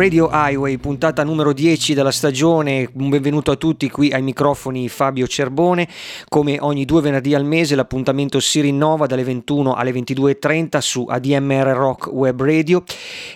Radio Highway, puntata numero 10 della stagione. Un benvenuto a tutti qui ai microfoni Fabio Cerbone. Come ogni due venerdì al mese l'appuntamento si rinnova dalle 21 alle 22.30 su ADMR Rock Web Radio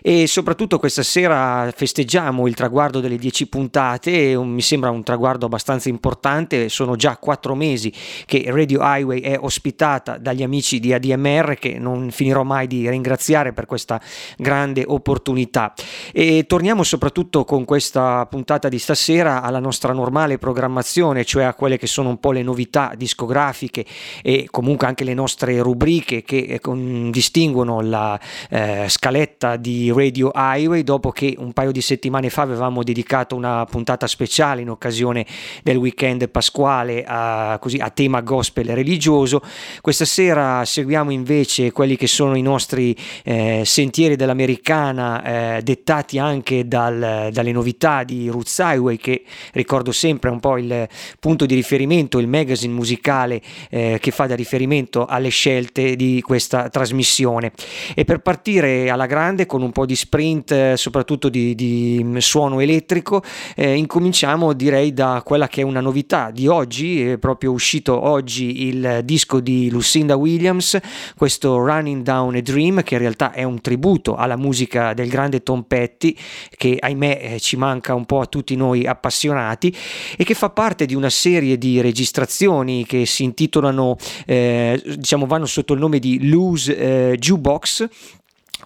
e soprattutto questa sera festeggiamo il traguardo delle 10 puntate. Mi sembra un traguardo abbastanza importante. Sono già quattro mesi che Radio Highway è ospitata dagli amici di ADMR che non finirò mai di ringraziare per questa grande opportunità. E torniamo soprattutto con questa puntata di stasera alla nostra normale programmazione, cioè a quelle che sono un po' le novità discografiche e comunque anche le nostre rubriche che eh, distinguono la eh, scaletta di Radio Highway dopo che un paio di settimane fa avevamo dedicato una puntata speciale in occasione del weekend pasquale a, così, a tema gospel religioso. Questa sera seguiamo invece quelli che sono i nostri eh, sentieri dell'americana eh, dettati anche anche dal, dalle novità di Roots Highway che ricordo sempre un po' il punto di riferimento, il magazine musicale eh, che fa da riferimento alle scelte di questa trasmissione. E per partire alla grande con un po' di sprint, eh, soprattutto di, di, suono elettrico, eh, incominciamo direi da quella che è una novità di oggi, è proprio uscito oggi il disco di Lucinda Williams, questo Running Down a Dream che in realtà è un tributo alla musica del grande Tom Petty che ahimè eh, ci manca un po' a tutti noi appassionati e che fa parte di una serie di registrazioni che si intitolano, eh, diciamo, vanno sotto il nome di Loose eh, Jukebox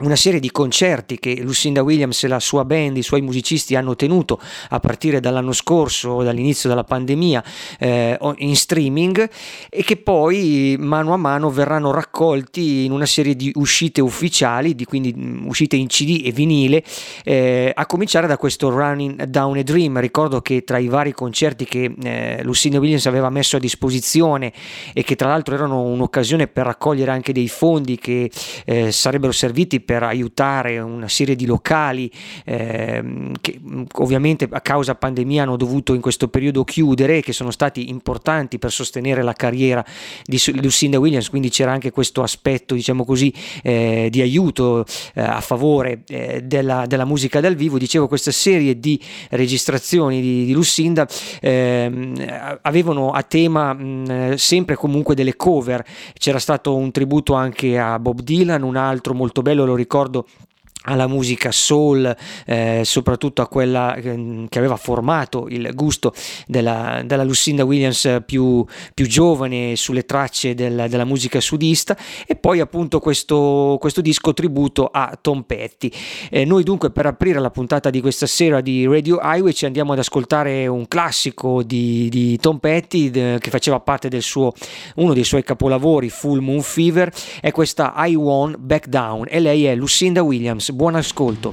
una serie di concerti che Lucinda Williams e la sua band, i suoi musicisti hanno tenuto a partire dall'anno scorso, dall'inizio della pandemia, eh, in streaming e che poi mano a mano verranno raccolti in una serie di uscite ufficiali, di, quindi mm, uscite in CD e vinile, eh, a cominciare da questo Running Down a Dream. Ricordo che tra i vari concerti che eh, Lucinda Williams aveva messo a disposizione e che tra l'altro erano un'occasione per raccogliere anche dei fondi che eh, sarebbero serviti per aiutare una serie di locali eh, che ovviamente a causa pandemia hanno dovuto in questo periodo chiudere, che sono stati importanti per sostenere la carriera di Lucinda Williams, quindi c'era anche questo aspetto, diciamo così, eh, di aiuto eh, a favore eh, della, della, musica dal vivo. Dicevo, questa serie di registrazioni di, di Lucinda ehm, avevano a tema mh, sempre comunque delle cover. C'era stato un tributo anche a Bob Dylan, un altro molto bello, lo ricordo alla musica soul, eh, soprattutto a quella eh, che aveva formato il gusto della, della Lucinda Williams più, più, giovane sulle tracce del, della musica sudista. E poi appunto questo, questo disco tributo a Tom Petty. Eh, noi dunque per aprire la puntata di questa sera di Radio Highway ci andiamo ad ascoltare un classico di, di Tom Petty de, che faceva parte del suo, uno dei suoi capolavori Full Moon Fever, è questa I Won't Back Down e lei è Lucinda Williams buon ascolto.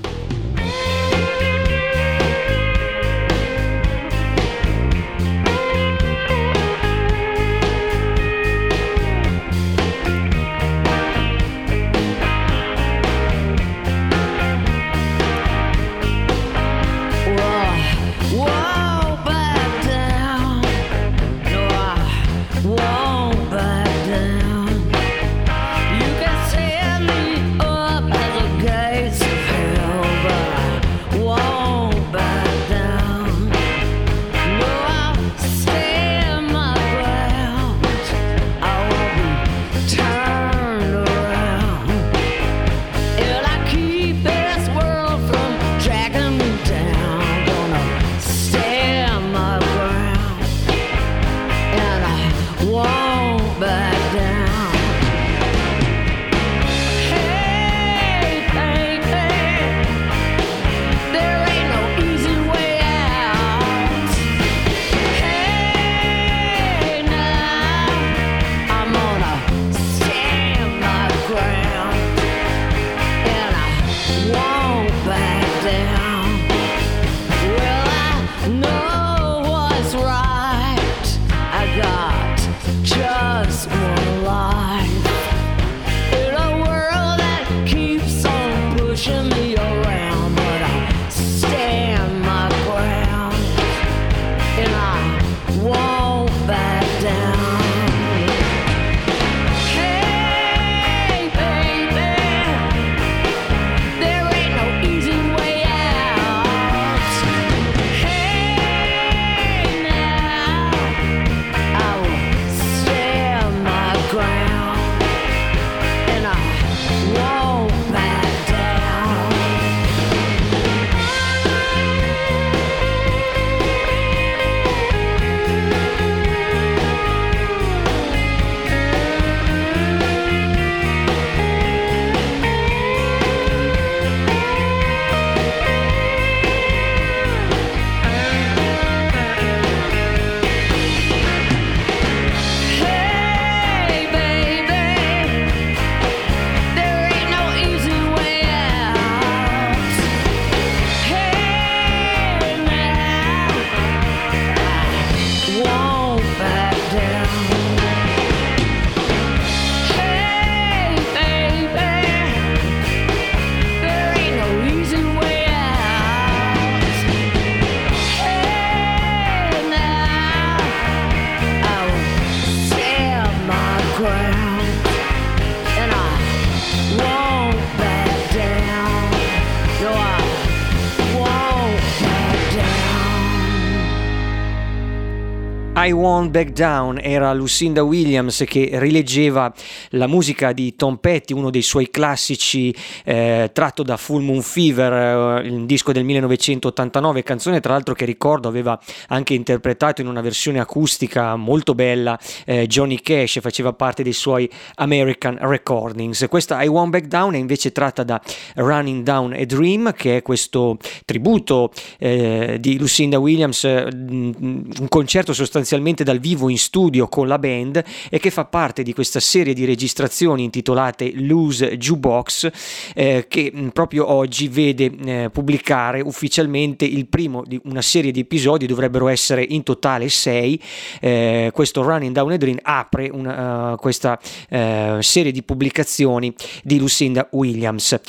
I Won't Back Down era Lucinda Williams che rileggeva la musica di Tom Petty, uno dei suoi classici eh, tratto da Full Moon Fever, eh, il disco del 1989, canzone tra l'altro che ricordo aveva anche interpretato in una versione acustica molto bella eh, Johnny Cash, faceva parte dei suoi American Recordings. Questa I Won't Back Down è invece tratta da Running Down a Dream, che è questo tributo eh, di Lucinda Williams, mm, un concerto sostanzialmente sostanzialmente dal vivo in studio con la band e che fa parte di questa serie di registrazioni intitolate Loose Jukebox eh, che proprio oggi vede eh, pubblicare ufficialmente il primo di una serie di episodi, dovrebbero essere in totale sei. Eh, questo Running Down a Dream apre una, uh, questa uh, serie di pubblicazioni di Lucinda Williams.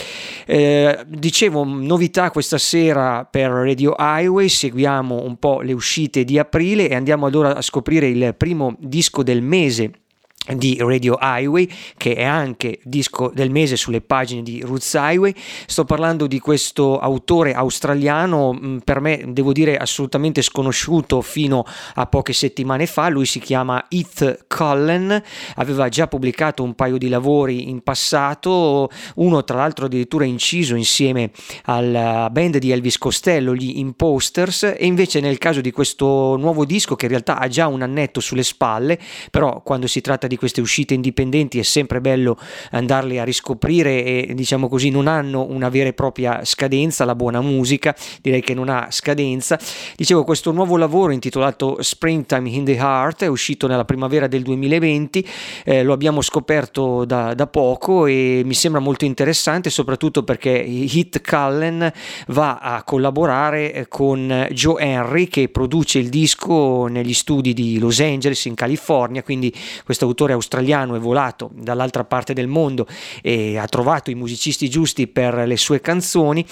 Eh, dicevo, novità questa sera per Radio Highway, seguiamo un po' le uscite di aprile e andiamo ad ora a scoprire il primo disco del mese di Radio Highway che è anche disco del mese sulle pagine di Roots Highway. Sto parlando di questo autore australiano mm, per me devo dire assolutamente sconosciuto fino a poche settimane fa. Lui si chiama Heath Cullen aveva già pubblicato un paio di lavori in passato uno tra l'altro addirittura inciso insieme alla band di Elvis Costello gli Imposters e invece nel caso di questo nuovo disco che in realtà ha già un annetto sulle spalle però quando si tratta di di queste uscite indipendenti è sempre bello andarle a riscoprire e diciamo così non hanno una vera e propria scadenza, la buona musica direi che non ha scadenza. Dicevo questo nuovo lavoro intitolato Springtime in the Heart è uscito nella primavera del 2020, eh, lo abbiamo scoperto da, da, poco e mi sembra molto interessante soprattutto perché Hit Cullen va a collaborare eh, con Joe Henry che produce il disco negli studi di Los Angeles in California, quindi questo autore australiano è volato dall'altra parte del mondo e ha trovato i musicisti giusti per le sue canzoni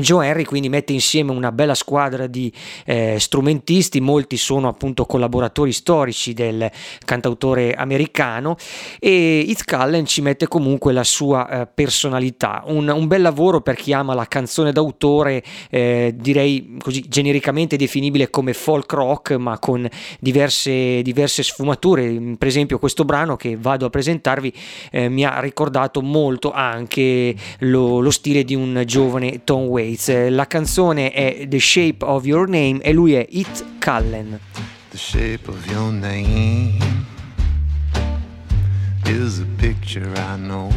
Joe Henry quindi mette insieme una bella squadra di eh, strumentisti, molti sono appunto collaboratori storici del cantautore americano e Heath Cullen ci mette comunque la sua eh, personalità, un, un, bel lavoro per chi ama la canzone d'autore, eh, direi così genericamente definibile come folk rock ma con diverse, diverse sfumature, per esempio questo brano che vado a presentarvi eh, mi ha ricordato molto anche lo, lo stile di un giovane Tom Waits Waits. La canzone è The Shape of Your Name e lui è It Cullen. The shape of your name is a picture I know.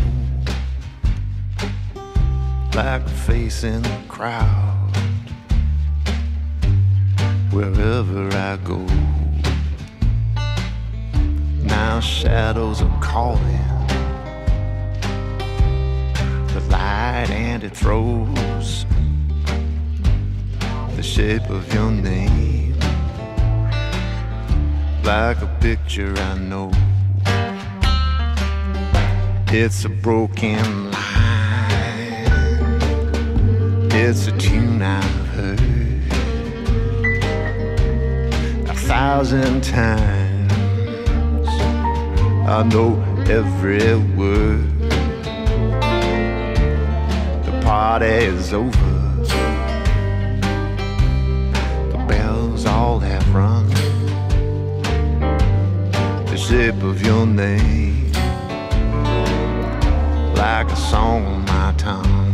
Like face in the crowd. Wherever I go. Now shadows are calling. Light and it throws the shape of your name like a picture I know. It's a broken line, it's a tune I've heard a thousand times. I know every word. The party is over. The bells all have rung. the shape of your name like a song on my tongue.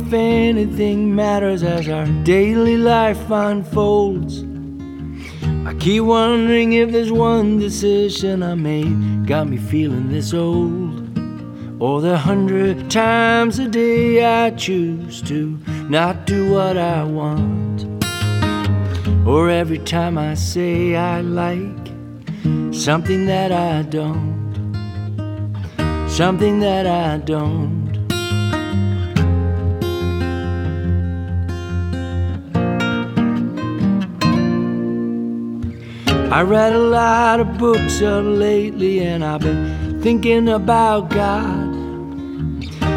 If anything matters as our daily life unfolds. I keep wondering if there's one decision I made got me feeling this old. Or the hundred times a day I choose to not do what I want. Or every time I say I like something that I don't. Something that I don't. I read a lot of books of lately, and I've been thinking about God.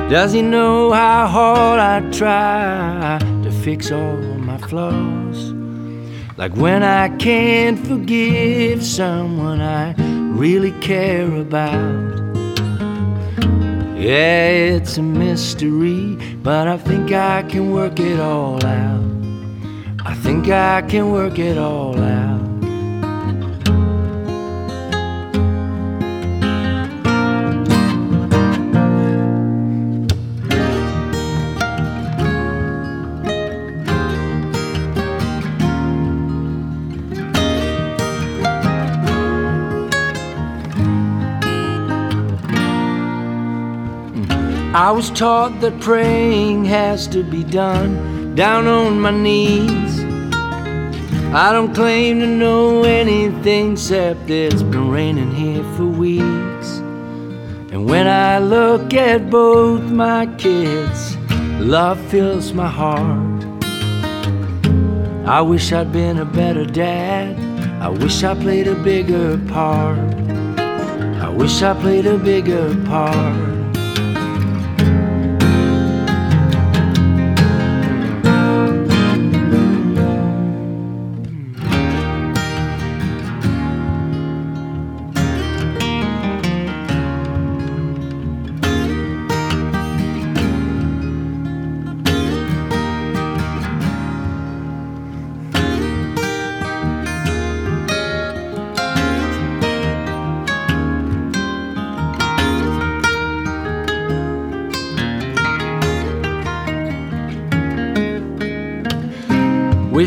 Does He know how hard I try to fix all my flaws? Like when I can't forgive someone I really care about. Yeah, it's a mystery, but I think I can work it all out. I think I can work it all out. I was taught that praying has to be done down on my knees. I don't claim to know anything except it's been raining here for weeks. And when I look at both my kids, love fills my heart. I wish I'd been a better dad. I wish I played a bigger part. I wish I played a bigger part.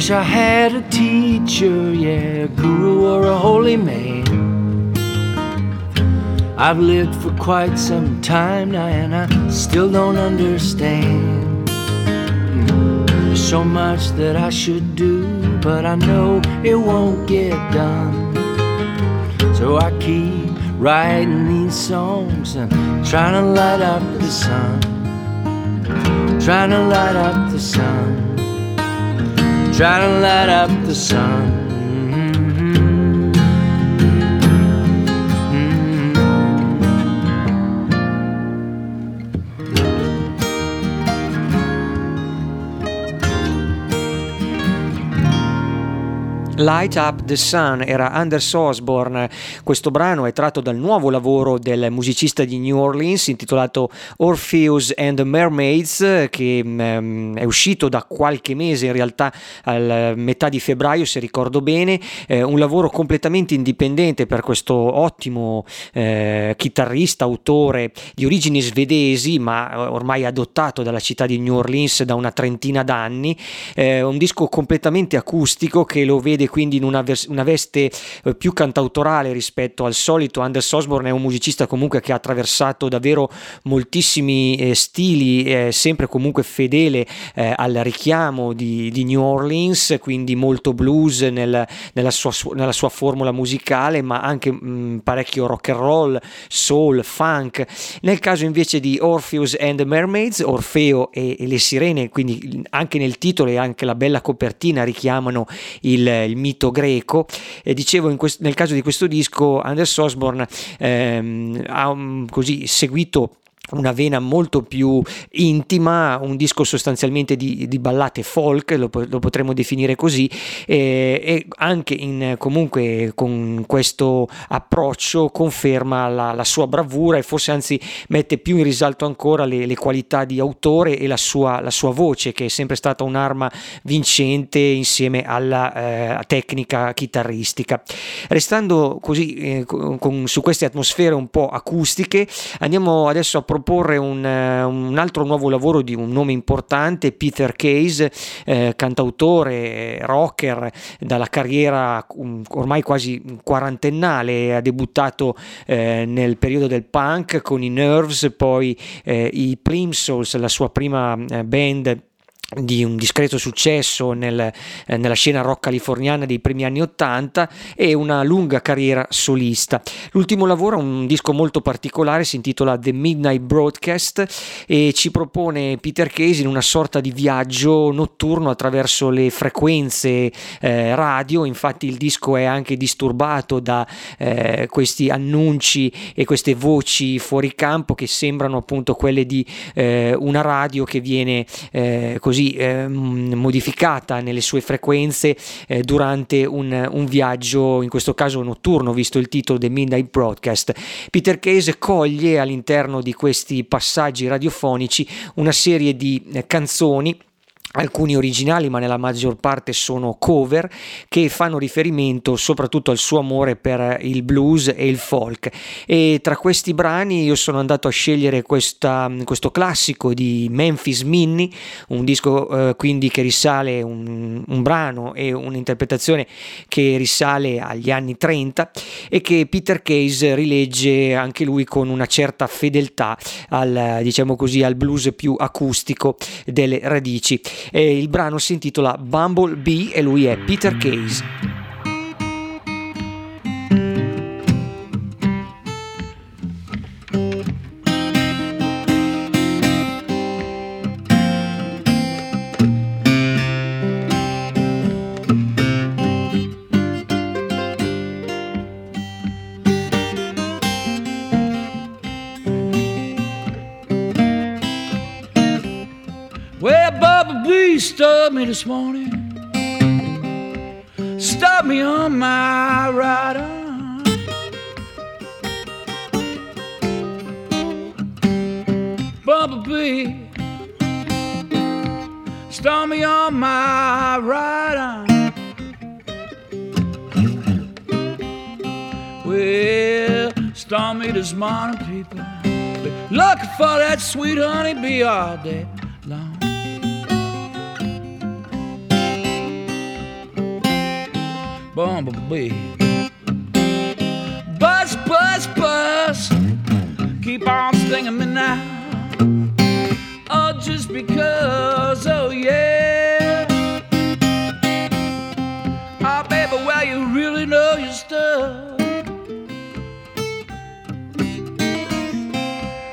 Wish I had a teacher, yeah, a guru or a holy man. I've lived for quite some time now and I still don't understand. There's so much that I should do, but I know it won't get done. So I keep writing these songs and trying to light up the sun. Trying to light up the sun try to light up the sun. Light Up the Sun era Anders Osborne. Questo brano è tratto dal nuovo lavoro del musicista di New Orleans intitolato Orpheus and the Mermaids che um, è uscito da qualche mese in realtà a metà di febbraio se ricordo bene, eh, un lavoro completamente indipendente per questo ottimo eh, chitarrista, autore di origini svedesi ma ormai adottato dalla città di New Orleans da una trentina d'anni, eh, un disco completamente acustico che lo vede quindi in una, vers- una veste eh, più cantautorale rispetto al solito. Anders Osborne è un musicista comunque che ha attraversato davvero moltissimi eh, stili, sempre comunque fedele eh, al richiamo di, di, New Orleans, quindi molto blues nel, nella, sua, nella, sua, formula musicale, ma anche mh, mm, parecchio rock and roll, soul, funk. Nel caso invece di Orpheus and the Mermaids, Orfeo e, e le sirene, quindi anche nel titolo e anche la bella copertina richiamano il, il mito greco. E dicevo, quest- nel caso di questo disco, Anders Osborne ehm, ha um, così seguito una vena molto più intima, un disco sostanzialmente di, di ballate folk, lo, lo, potremmo definire così, e, e anche in, comunque con questo approccio conferma la, la, sua bravura e forse anzi mette più in risalto ancora le, le qualità di autore e la sua, la sua, voce che è sempre stata un'arma vincente insieme alla eh, tecnica chitarristica. Restando così eh, con, su queste atmosfere un po' acustiche, andiamo adesso a proporre un, eh, un, altro nuovo lavoro di un nome importante, Peter Case, eh, cantautore, rocker, dalla carriera um, ormai quasi quarantennale, ha debuttato eh, nel periodo del punk con i Nerves, poi eh, i Plimsouls, la sua prima eh, band di un discreto successo nel, eh, nella scena rock californiana dei primi anni 80 e una lunga carriera solista. L'ultimo lavoro è un disco molto particolare, si intitola The Midnight Broadcast e ci propone Peter Case in una sorta di viaggio notturno attraverso le frequenze eh, radio, infatti il disco è anche disturbato da eh, questi annunci e queste voci fuori campo che sembrano appunto quelle di eh, una radio che viene eh, così così eh, modificata nelle sue frequenze eh, durante un, un, viaggio, in questo caso notturno, visto il titolo The Midnight Broadcast. Peter Case coglie all'interno di questi passaggi radiofonici una serie di eh, canzoni alcuni originali ma nella maggior parte sono cover che fanno riferimento soprattutto al suo amore per il blues e il folk. E tra questi brani io sono andato a scegliere questa, questo classico di Memphis Minnie un disco eh, quindi che risale un, un brano e un'interpretazione che risale agli anni 30 e che Peter Case rilegge anche lui con una certa fedeltà al diciamo così al blues più acustico delle radici e il brano si intitola Bumblebee e lui è Peter Case. Stop me this morning. Stop me on my right arm. Bumblebee. Stop me on my right arm. Well, stop me this morning, people. Looking for that sweet honey bee all day. Bumblebee. Buzz, buzz, buzz, keep on stinging me now. Oh, just because, oh yeah. Oh, baby, well, you really know your stuff.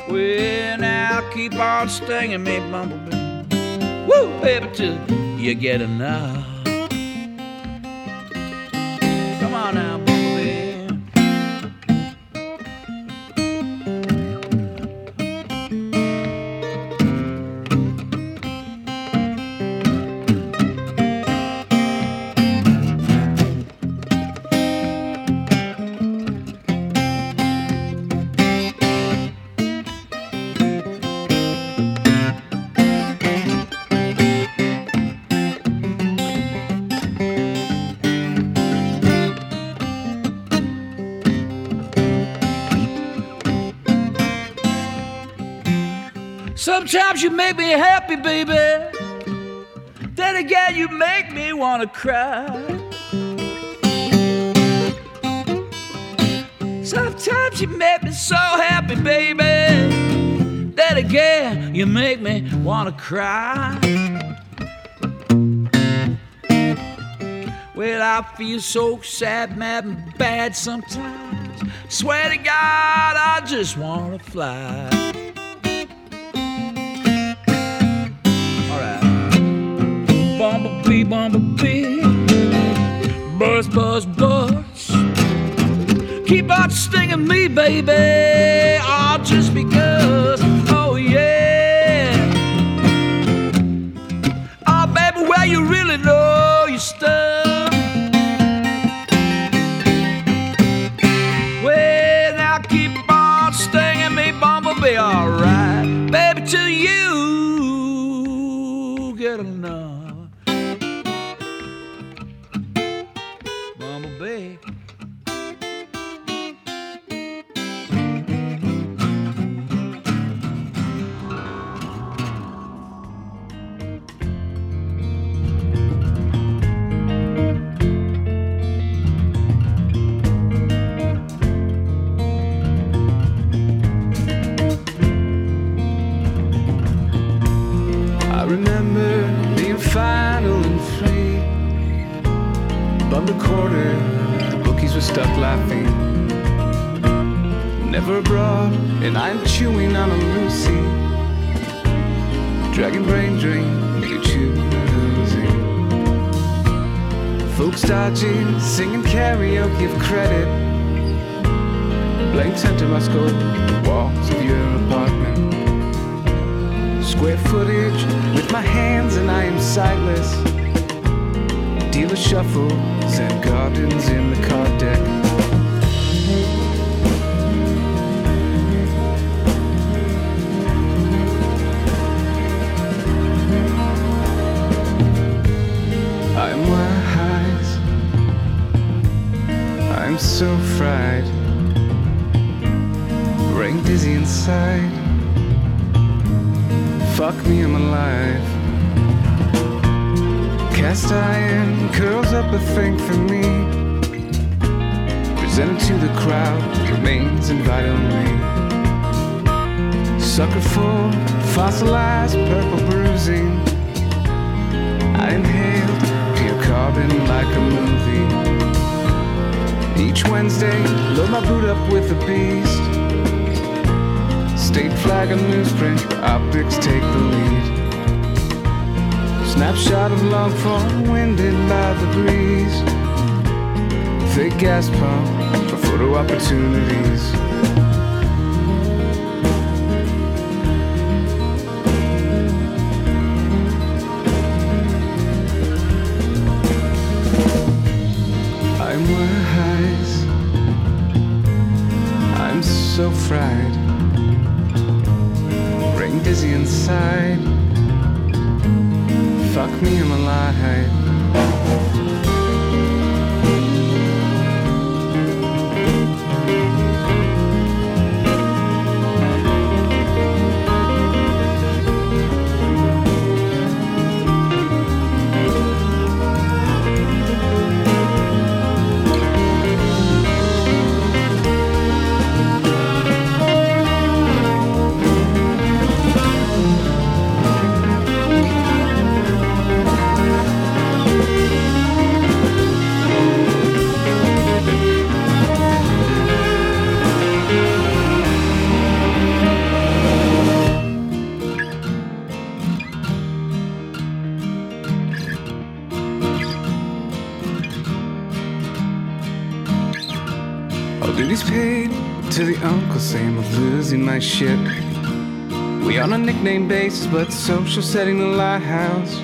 Well, now keep on stinging me, bumblebee. Woo, baby, till you get enough. Come on now. Sometimes you make me happy, baby. Then again, you make me wanna cry. Sometimes you make me so happy, baby. Then again, you make me wanna cry. Well, I feel so sad, mad, and bad sometimes. Swear to God, I just wanna fly. Bumblebee, bumblebee. Buzz, buzz, buzz. Keep on stinging me, baby. All just because. Oh, yeah. Oh, baby, well, you really know quarter, the bookies were stuck laughing. Never abroad, and I'm chewing on a Lucy. Dragon brain drain, you chew losing. Folks dodging, singing karaoke of credit. Blank center must go the walls of your apartment square footage with my hands and I am sightless. Dealer shuffles and gardens in the card deck. I'm wise. I'm so fried. Brain dizzy inside. Fuck me, I'm alive. Cast iron curls up a thing for me. Presented to the crowd, remains invite only. Sucker full, fossilized purple bruising. I inhaled pure carbon like a movie. Each Wednesday, load my boot up with a beast. State flag and newsprint, optics take the lead. Snapshot of long form, winded by the breeze. Fake gas pump for photo opportunities. I'm wise. I'm so fried brain dizzy inside fuck me in my life. Uncle Sam of losing my shit. We on a nickname basis, but social setting the lighthouse.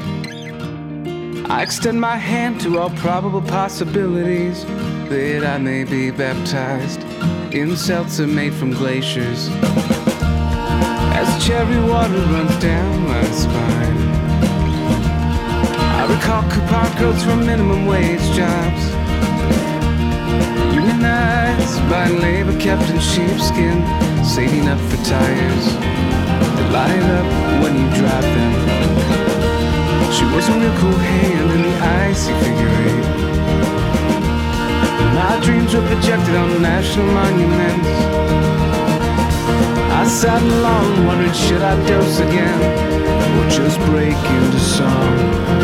I extend my hand to all probable possibilities that I may be baptized in seltzer made from glaciers. As cherry water runs down my spine, I recall coupon codes from minimum wage jobs. Unionized by labor kept in sheepskin, saving up for tires. The light up when you drop them. She was a real cool hand in the icy figure eight. My dreams were projected on national monuments. I sat alone wondering should I dose again or just break into song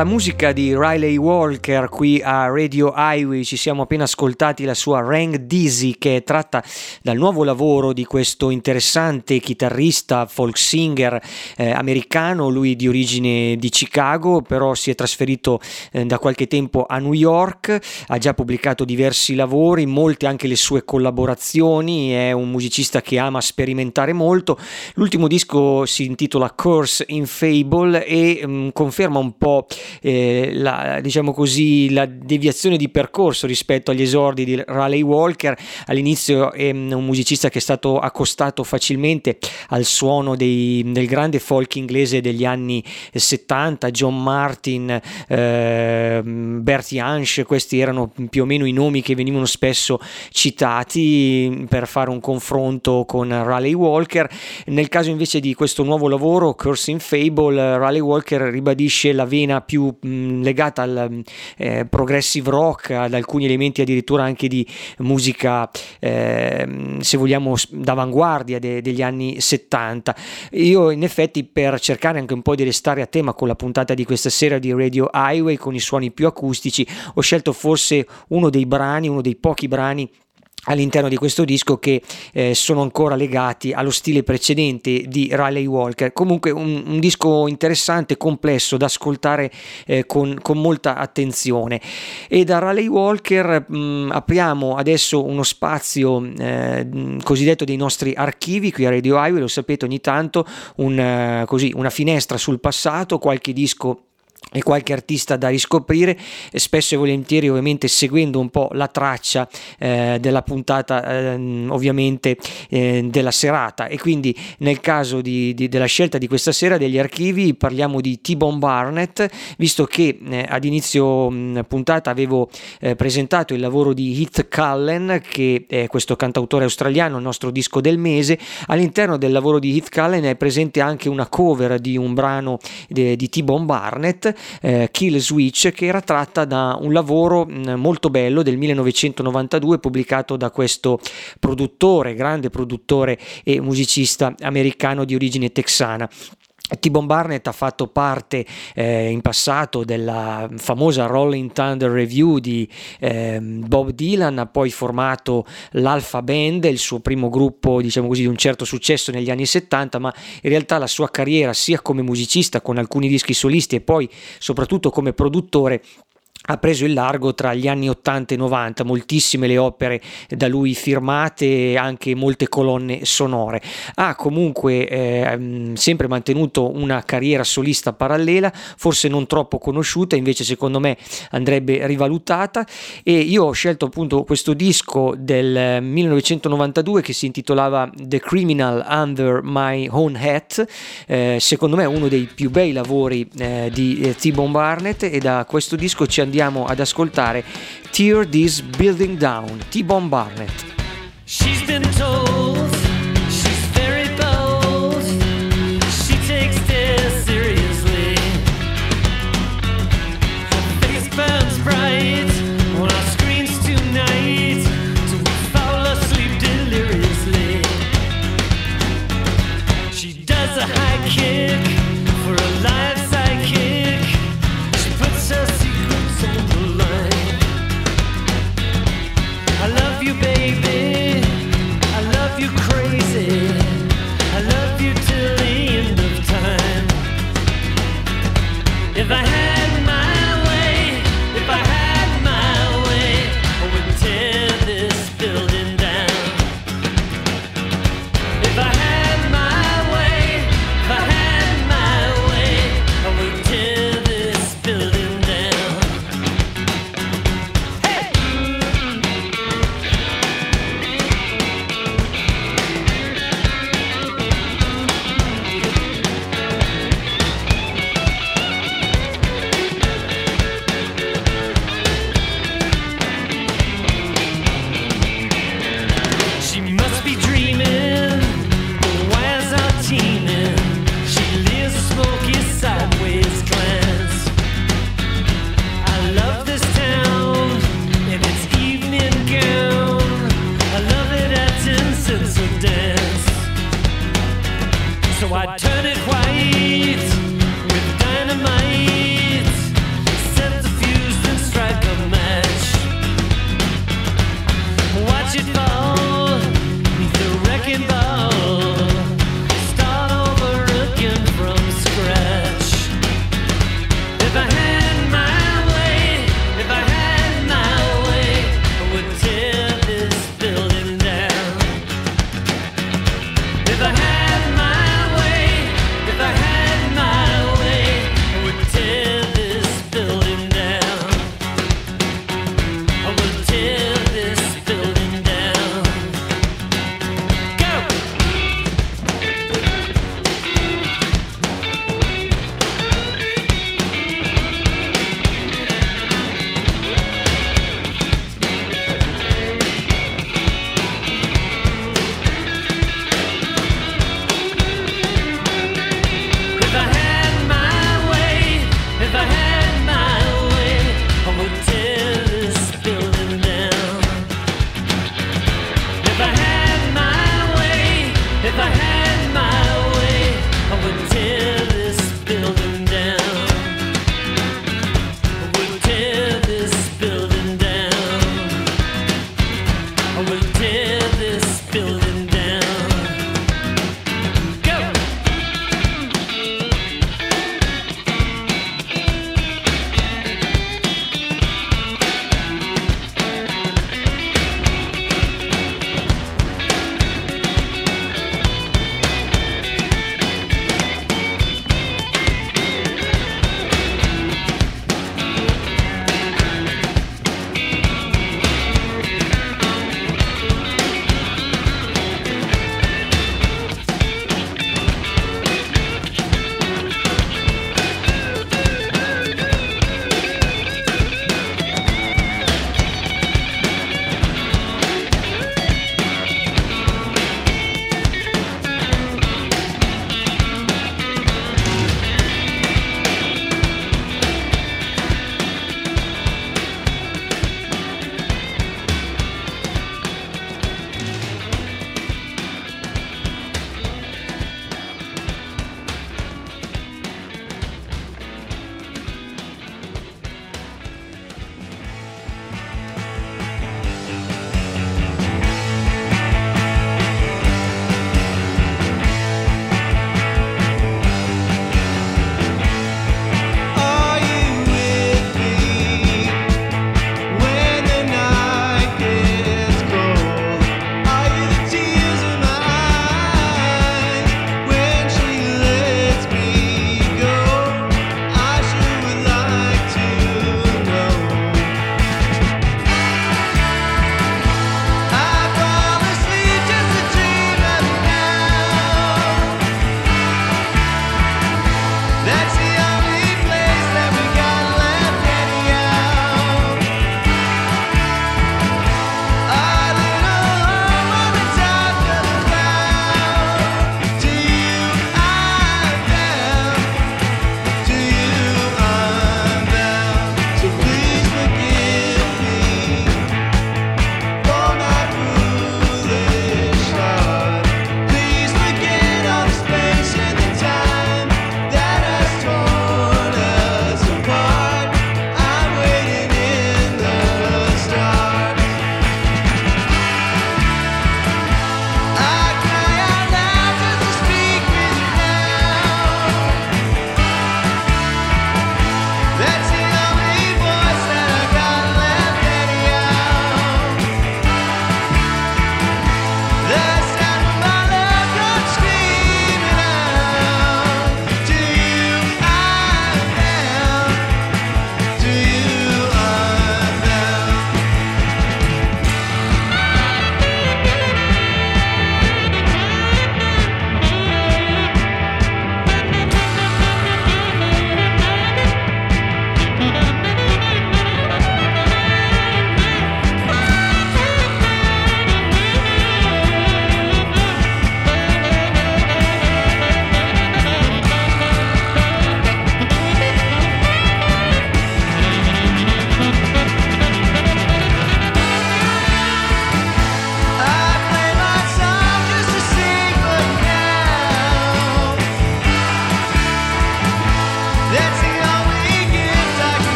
La musica di Riley Walker qui a Radio Highway, ci siamo appena ascoltati la sua Rang Dizzy che è tratta dal nuovo lavoro di questo interessante chitarrista, folk singer eh, americano, lui di origine di Chicago, però si è trasferito eh, da qualche tempo a New York, ha già pubblicato diversi lavori, molte anche le sue collaborazioni, è un musicista che ama sperimentare molto. L'ultimo disco si intitola Curse in Fable e mh, mm, conferma un po' eh, la, diciamo così, la deviazione di percorso rispetto agli esordi di Raleigh Walker. All'inizio è un musicista che è stato accostato facilmente al suono dei, del grande folk inglese degli anni 70, John Martin, eh, Bertie Hansch, questi erano più o meno i nomi che venivano spesso citati per fare un confronto con Raleigh Walker. Nel caso invece di questo nuovo lavoro, Curse in Fable, Raleigh Walker ribadisce la vena più mh, legata al eh, progressive rock, ad alcuni elementi addirittura anche di musica, eh, se vogliamo, d'avanguardia de- degli anni 70. Io in effetti per cercare anche un po' di restare a tema con la puntata di questa sera di Radio Highway con i suoni più acustici, ho scelto forse uno dei brani, uno dei pochi brani all'interno di questo disco che eh, sono ancora legati allo stile precedente di Riley Walker. Comunque un, un disco interessante complesso da ascoltare eh, con, con, molta attenzione. E da Riley Walker mh, mm, apriamo adesso uno spazio eh, cosiddetto dei nostri archivi qui a Radio Highway. Lo sapete ogni tanto un, così, una finestra sul passato qualche disco e qualche artista da riscoprire spesso e volentieri ovviamente seguendo un po' la traccia eh, della puntata eh, ovviamente eh, della serata. E quindi nel caso di, di, della scelta di questa sera degli archivi parliamo di T-Bone Barnett visto che eh, ad inizio mh, puntata avevo eh, presentato il lavoro di Heath Cullen che è questo cantautore australiano il nostro disco del mese. All'interno del lavoro di Heath Cullen è presente anche una cover di un brano de, di T-Bone Barnett eh, Kill Switch che era tratta da un lavoro mh, molto bello del 1992 pubblicato da questo produttore, grande produttore e musicista americano di origine texana. T-Bone Barnett ha fatto parte eh, in passato della famosa Rolling Thunder Review di eh, Bob Dylan, ha poi formato l'Alpha Band, il suo primo gruppo diciamo così di un certo successo negli anni 70, ma in realtà la sua carriera sia come musicista con alcuni dischi solisti e poi soprattutto come produttore ha preso il largo tra gli anni 80 e 90, moltissime le opere da lui firmate, anche molte colonne sonore. Ha comunque eh, sempre mantenuto una carriera solista parallela, forse non troppo conosciuta, invece secondo me andrebbe rivalutata e io ho scelto appunto questo disco del 1992 che si intitolava The Criminal Under My Own Hat, eh, secondo me uno dei più bei lavori eh, di eh, T-Bone Barnett e da questo disco ci andiamo andiamo ad ascoltare Tear This Building Down, T-Bone Barnett. She's been told If I had my way, if I had my I turn it white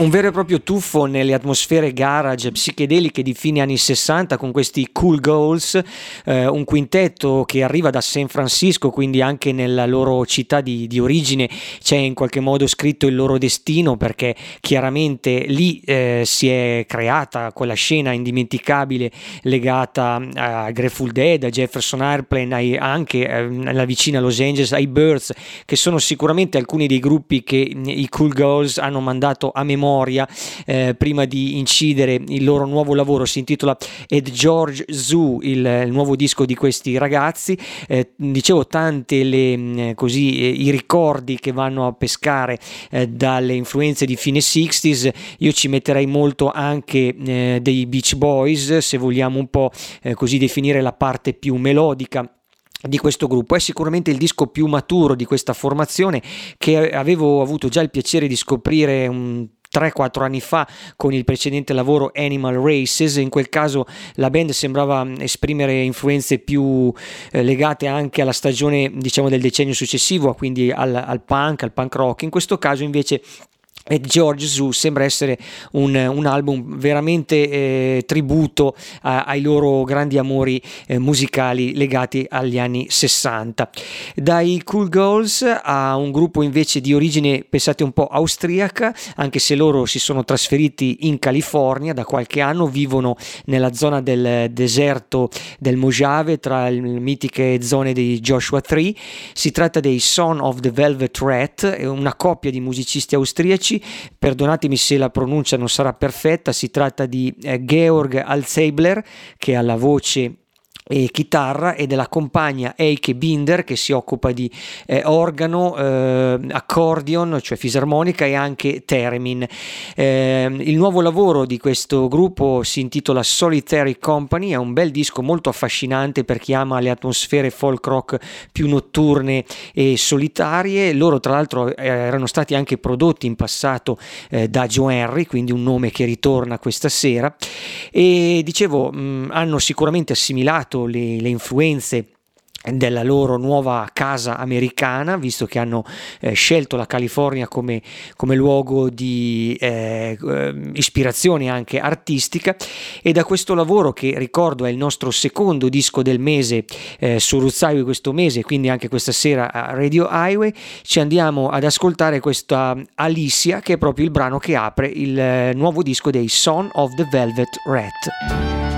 Un vero e proprio tuffo nelle atmosfere garage psichedeliche di fine anni 60 con questi Cool Goals, eh, un quintetto che arriva da San Francisco, quindi anche nella loro città di, di, origine c'è in qualche modo scritto il loro destino perché chiaramente lì eh, si è creata quella scena indimenticabile legata a Grateful Dead, a Jefferson Airplane, ai, anche eh, alla vicina Los Angeles, ai Birds, che sono sicuramente alcuni dei gruppi che i Cool Goals hanno mandato a memoria memoria eh, prima di incidere il loro nuovo lavoro, si intitola Ed George Zoo, il, il nuovo disco di questi ragazzi. Eh, dicevo tante le, mm, così, eh, i ricordi che vanno a pescare eh, dalle influenze di fine 60s, io ci metterei molto anche eh, dei Beach Boys, se vogliamo un po' eh, così definire la parte più melodica di questo gruppo. È sicuramente il disco più maturo di questa formazione che avevo avuto già il piacere di scoprire un 3-4 anni fa con il precedente lavoro Animal Races, in quel caso la band sembrava esprimere influenze più eh, legate anche alla stagione diciamo del decennio successivo, quindi al, al punk, al punk rock, in questo caso invece e George Zoo sembra essere un, un album veramente eh, tributo a, ai loro grandi amori eh, musicali legati agli anni 60. Dai Cool Girls a un gruppo invece di origine, pensate un po' austriaca, anche se loro si sono trasferiti in California da qualche anno, vivono nella zona del deserto del Mojave tra le mitiche zone di Joshua Tree. Si tratta dei Son of the Velvet Rat, una coppia di musicisti austriaci perdonatemi se la pronuncia non sarà perfetta, si tratta di eh, Georg Alzeibler che ha la voce e chitarra e della compagna Eike Binder che si occupa di eh, organo, eh, accordion, cioè fisarmonica e anche theremin. Eh, il nuovo lavoro di questo gruppo si intitola Solitary Company, è un bel disco molto affascinante per chi ama le atmosfere folk rock più notturne e solitarie. Loro tra l'altro eh, erano stati anche prodotti in passato eh, da Joe Henry, quindi un nome che ritorna questa sera e dicevo mh, hanno sicuramente assimilato le, le influenze della loro nuova casa americana, visto che hanno eh, scelto la California come, come luogo di eh, eh, ispirazione anche artistica e da questo lavoro che ricordo è il nostro secondo disco del mese eh, su Ruzzaio questo mese, quindi anche questa sera a Radio Highway, ci andiamo ad ascoltare questa Alicia che è proprio il brano che apre il eh, nuovo disco dei Son of the Velvet Rat.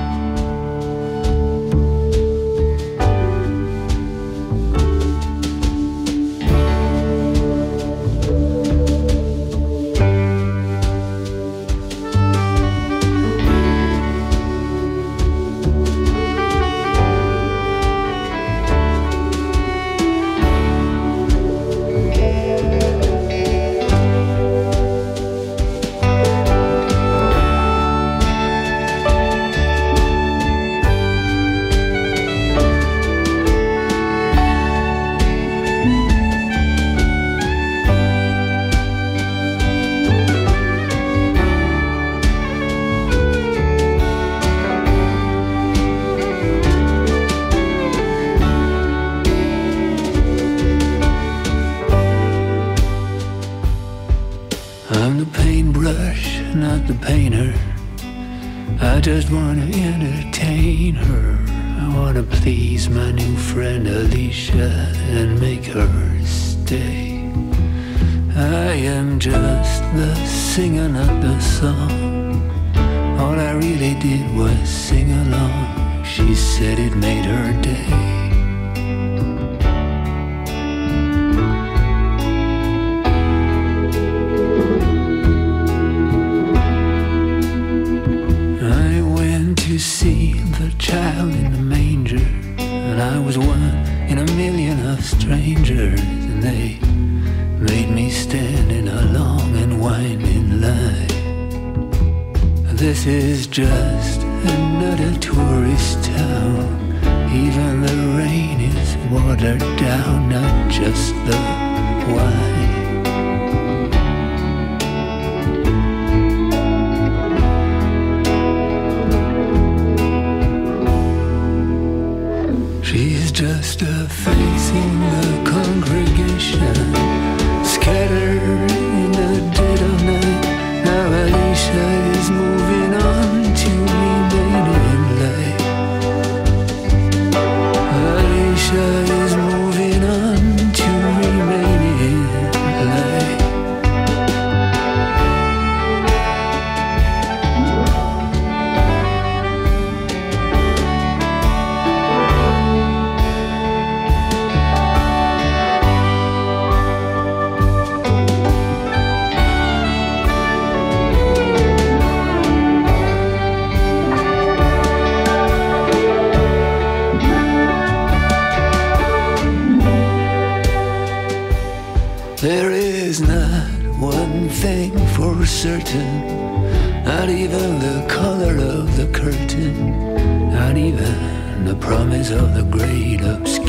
curtain, not even the promise of the great obscurity.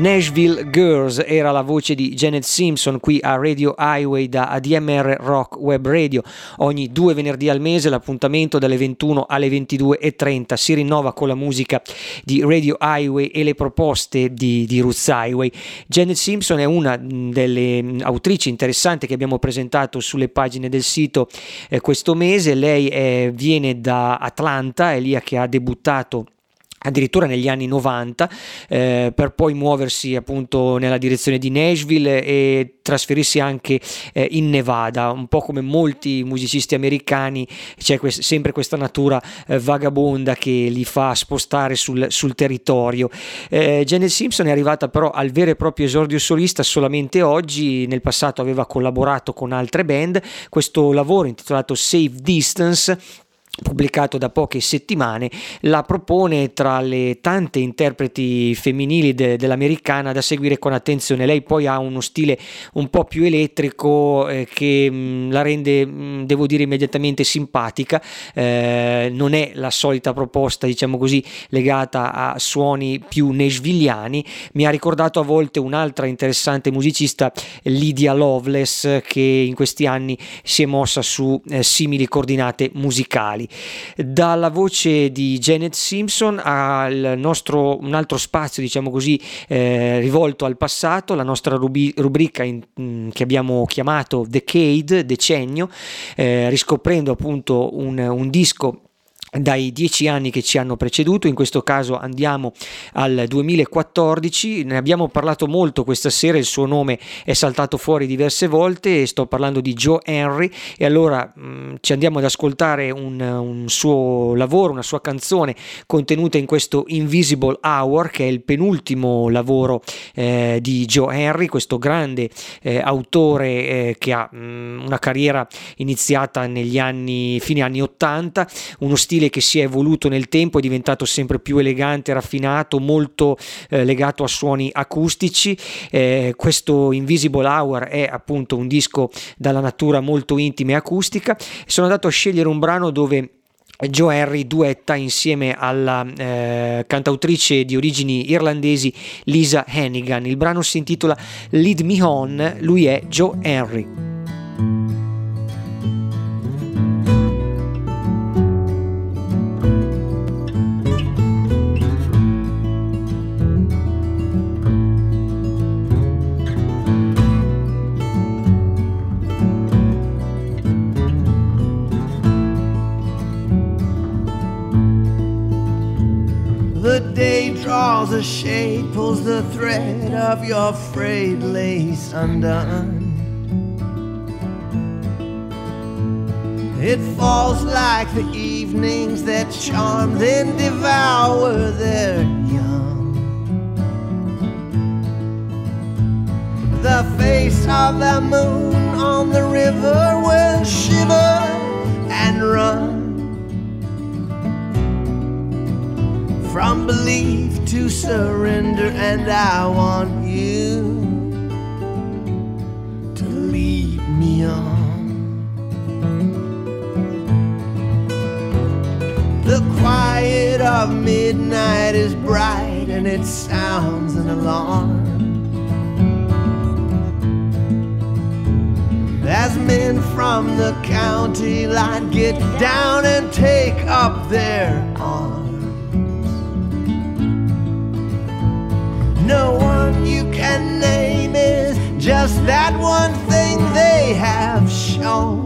Nashville Girls era la voce di Janet Simpson qui a Radio Highway da ADMR Rock Web Radio. Ogni due venerdì al mese l'appuntamento dalle 21 alle 22.30 si rinnova con la musica di Radio Highway e le proposte di, di Roots Highway. Janet Simpson è una mm, delle mm, autrici interessanti che abbiamo presentato sulle pagine del sito eh, questo mese. Lei è, viene da Atlanta, è lì che ha debuttato addirittura negli anni 90 eh, per poi muoversi appunto nella direzione di Nashville e trasferirsi anche eh, in Nevada. Un po' come molti musicisti americani c'è quest- sempre questa natura eh, vagabonda che li fa spostare sul, sul territorio. Eh, Janet Simpson è arrivata però al vero e proprio esordio solista solamente oggi. Nel passato aveva collaborato con altre band. Questo lavoro intitolato Safe Distance pubblicato da poche settimane, la propone tra le tante interpreti femminili de- dell'americana da seguire con attenzione. Lei poi ha uno stile un po' più elettrico eh, che mh, la rende, mh, devo dire, immediatamente simpatica. Eh, non è la solita proposta, diciamo così, legata a suoni più nashvilliani. Mi ha ricordato a volte un'altra interessante musicista, Lydia Loveless, che in questi anni si è mossa su eh, simili coordinate musicali dalla voce di Janet Simpson al nostro un altro spazio diciamo così eh, rivolto al passato la nostra rubi- rubrica in- mh, che abbiamo chiamato Decade decennio eh, riscoprendo appunto un, un disco dai dieci anni che ci hanno preceduto, in questo caso andiamo al 2014, ne abbiamo parlato molto questa sera, il suo nome è saltato fuori diverse volte, sto parlando di Joe Henry e allora mh, ci andiamo ad ascoltare un, un, suo lavoro, una sua canzone contenuta in questo Invisible Hour che è il penultimo lavoro eh, di Joe Henry, questo grande eh, autore eh, che ha mh, una carriera iniziata negli anni, fine anni 80, uno stile che si è evoluto nel tempo, è diventato sempre più elegante, raffinato, molto eh, legato a suoni acustici. Eh, questo Invisible Hour è appunto un disco dalla natura molto intima e acustica. Sono andato a scegliere un brano dove Joe Henry duetta insieme alla eh, cantautrice di origini irlandesi Lisa Hannigan. Il brano si intitola Lead Me On, lui è Joe Henry. The day draws a shade, pulls the thread of your frayed lace undone. It falls like the evenings that charm, then devour their young. The face of the moon on the river will shiver and run. From belief to surrender, and I want you to lead me on. The quiet of midnight is bright and it sounds an alarm. As men from the county line get down and take up their arms. No one you can name is just that one thing they have shown.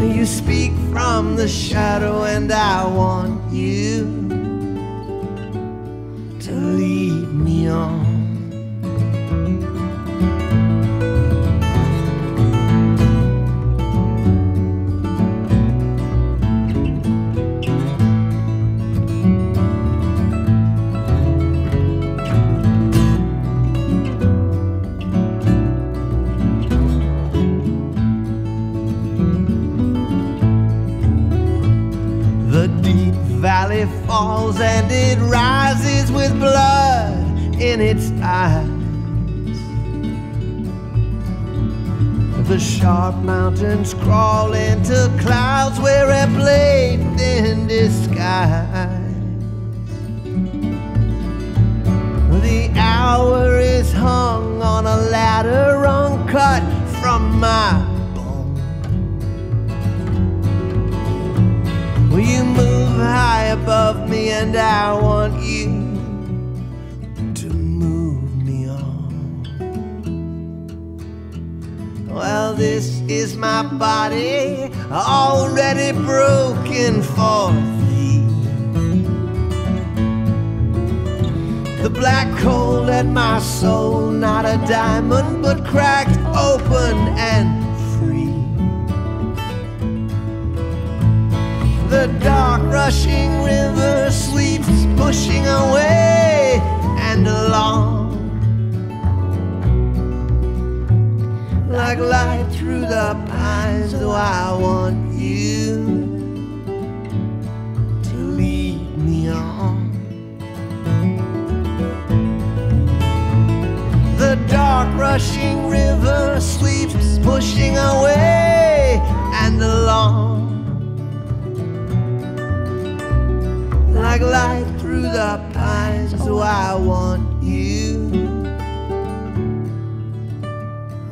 You speak from the shadow, and I want you to lead me on. And it rises with blood in its eyes. The sharp mountains crawl into clouds where a blade in disguise. The hour is hung on a ladder uncut from my bone. Will you move high above me and I want you to move me on? Well, this is my body already broken for thee. The black hole at my soul, not a diamond, but cracked open and The dark rushing river sweeps pushing away and along. Like light through the pines, though I want you to lead me on. The dark rushing river sweeps pushing away and along. Like light through the pines, so I want you.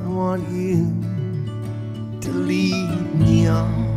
I want you to lead me on.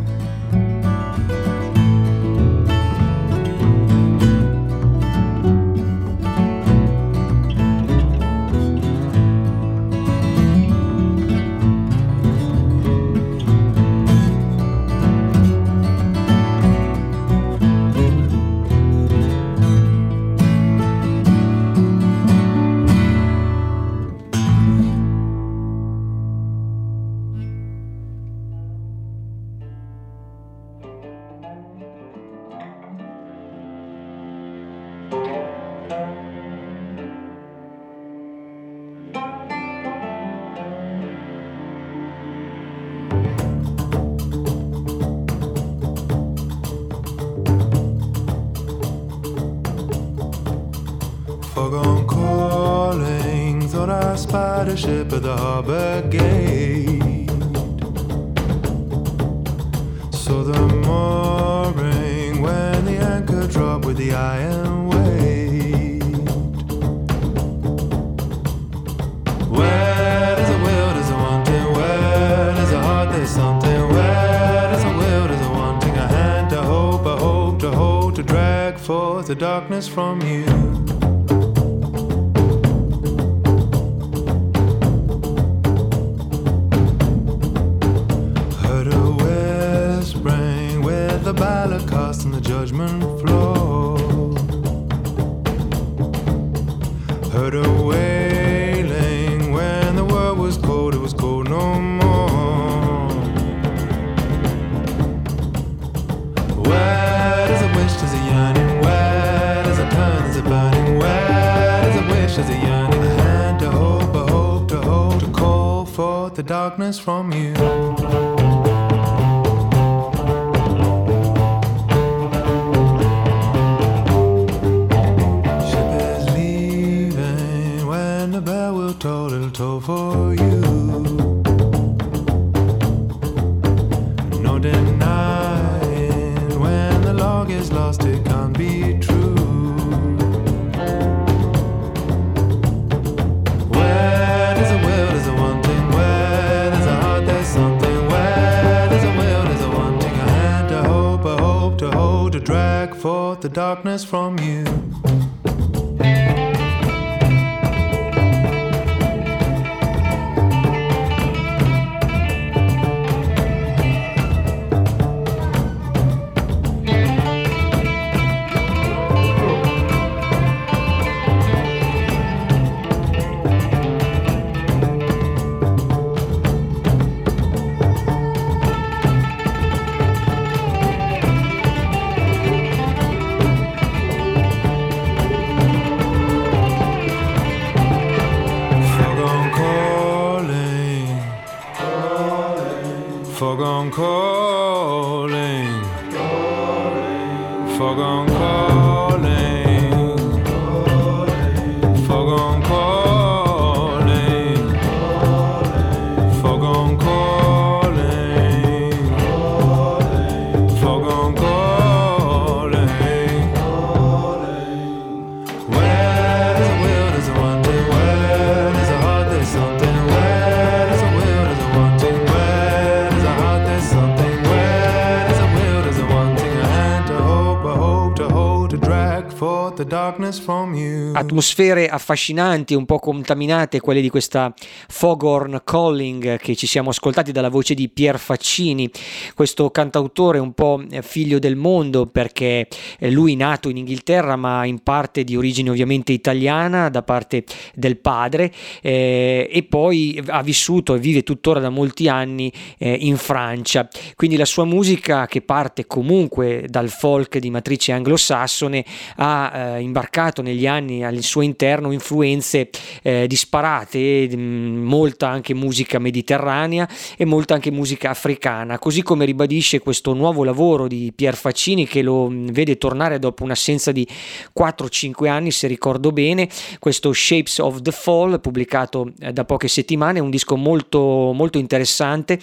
Ship at the harbor gate. Saw the mooring when the anchor dropped with the iron weight. Where a will, there's a wanting. Where a heart, there's something. Where there's a will, there's a wanting. A hand to hope, a hope to hold, to drag forth the darkness from you. Atmosfere affascinanti, un po' contaminate, quelle di questa Foghorn Calling che ci siamo ascoltati dalla voce di Pier Faccini, questo cantautore un po' eh, figlio del mondo perché eh, lui nato in Inghilterra ma in parte di origine ovviamente italiana da parte del padre eh, e poi ha vissuto e vive tuttora da molti anni eh, in Francia. Quindi la sua musica che parte comunque dal folk di matrice anglosassone ha eh, imbarcato negli anni al suo interno influenze eh, disparate, mh, molta anche musica mediterranea e molta anche musica africana, così come ribadisce questo nuovo lavoro di Pier Faccini che lo mh, vede tornare dopo un'assenza di 4-5 anni, se ricordo bene, questo Shapes of the Fall pubblicato eh, da poche settimane, un disco molto molto interessante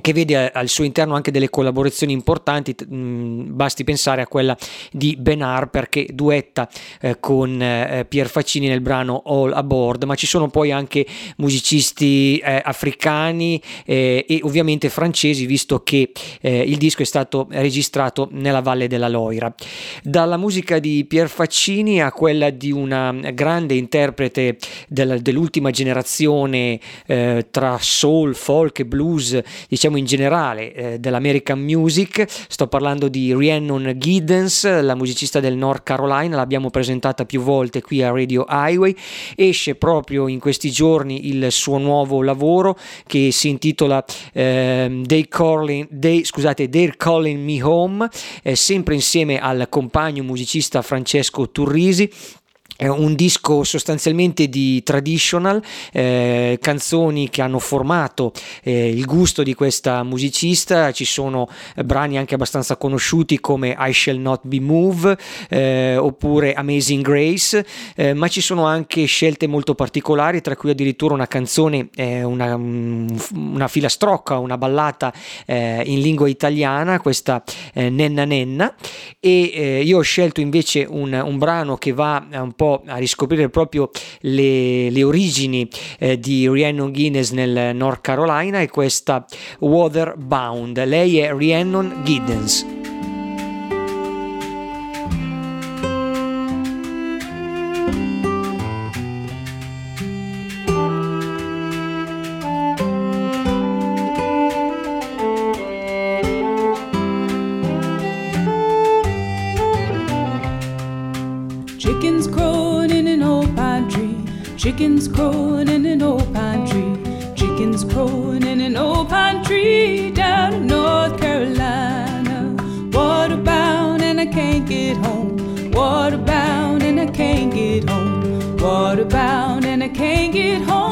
che vede al suo interno anche delle collaborazioni importanti, mh, basti pensare a quella di Ben Harper che duetta eh, con eh, Pier Faccini nel brano All Aboard, ma ci sono poi anche musicisti eh, africani e ovviamente francesi, visto che il disco è stato registrato nella Valle della Loira. Dalla musica di Pier Faccini a quella di una grande interprete del- dell'ultima generazione tra soul, folk e blues, diciamo in generale eh, dell'American Music. Sto parlando di Rhiannon Giddens, la musicista del North Carolina, l'abbiamo presentata più volte qui a Radio Highway. Esce proprio in questi giorni il suo nuovo lavoro che si intitola ehm, They Calling, They- scusate, They're Calling Me Home, eh, sempre insieme al compagno musicista Francesco Turrisi. È un disco sostanzialmente di traditional, eh, canzoni che hanno formato eh, il gusto di questa musicista, ci sono eh, brani anche abbastanza conosciuti come I Shall Not Be Moved eh, oppure Amazing Grace, eh, ma ci sono anche scelte molto particolari, tra cui addirittura una canzone, eh, una, una filastrocca, una ballata in lingua italiana, questa Nenna Nenna, e io ho scelto invece un, un brano che va un po' a riscoprire proprio le, le origini eh, di Rhiannon Guinness nel North Carolina e questa Waterbound. Lei è Rhiannon Giddens. Chickens crowing in an old pine tree. Chickens crowing in an old pine tree down in North Carolina. Waterbound and I can't get home. Waterbound and I can't get home. Waterbound and I can't get home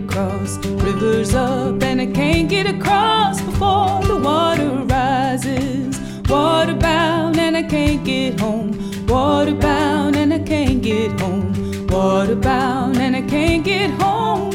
get across. Rivers up and I can't get across before the water rises. Waterbound and I can't get home. Waterbound and I can't get home. Waterbound and I can't get home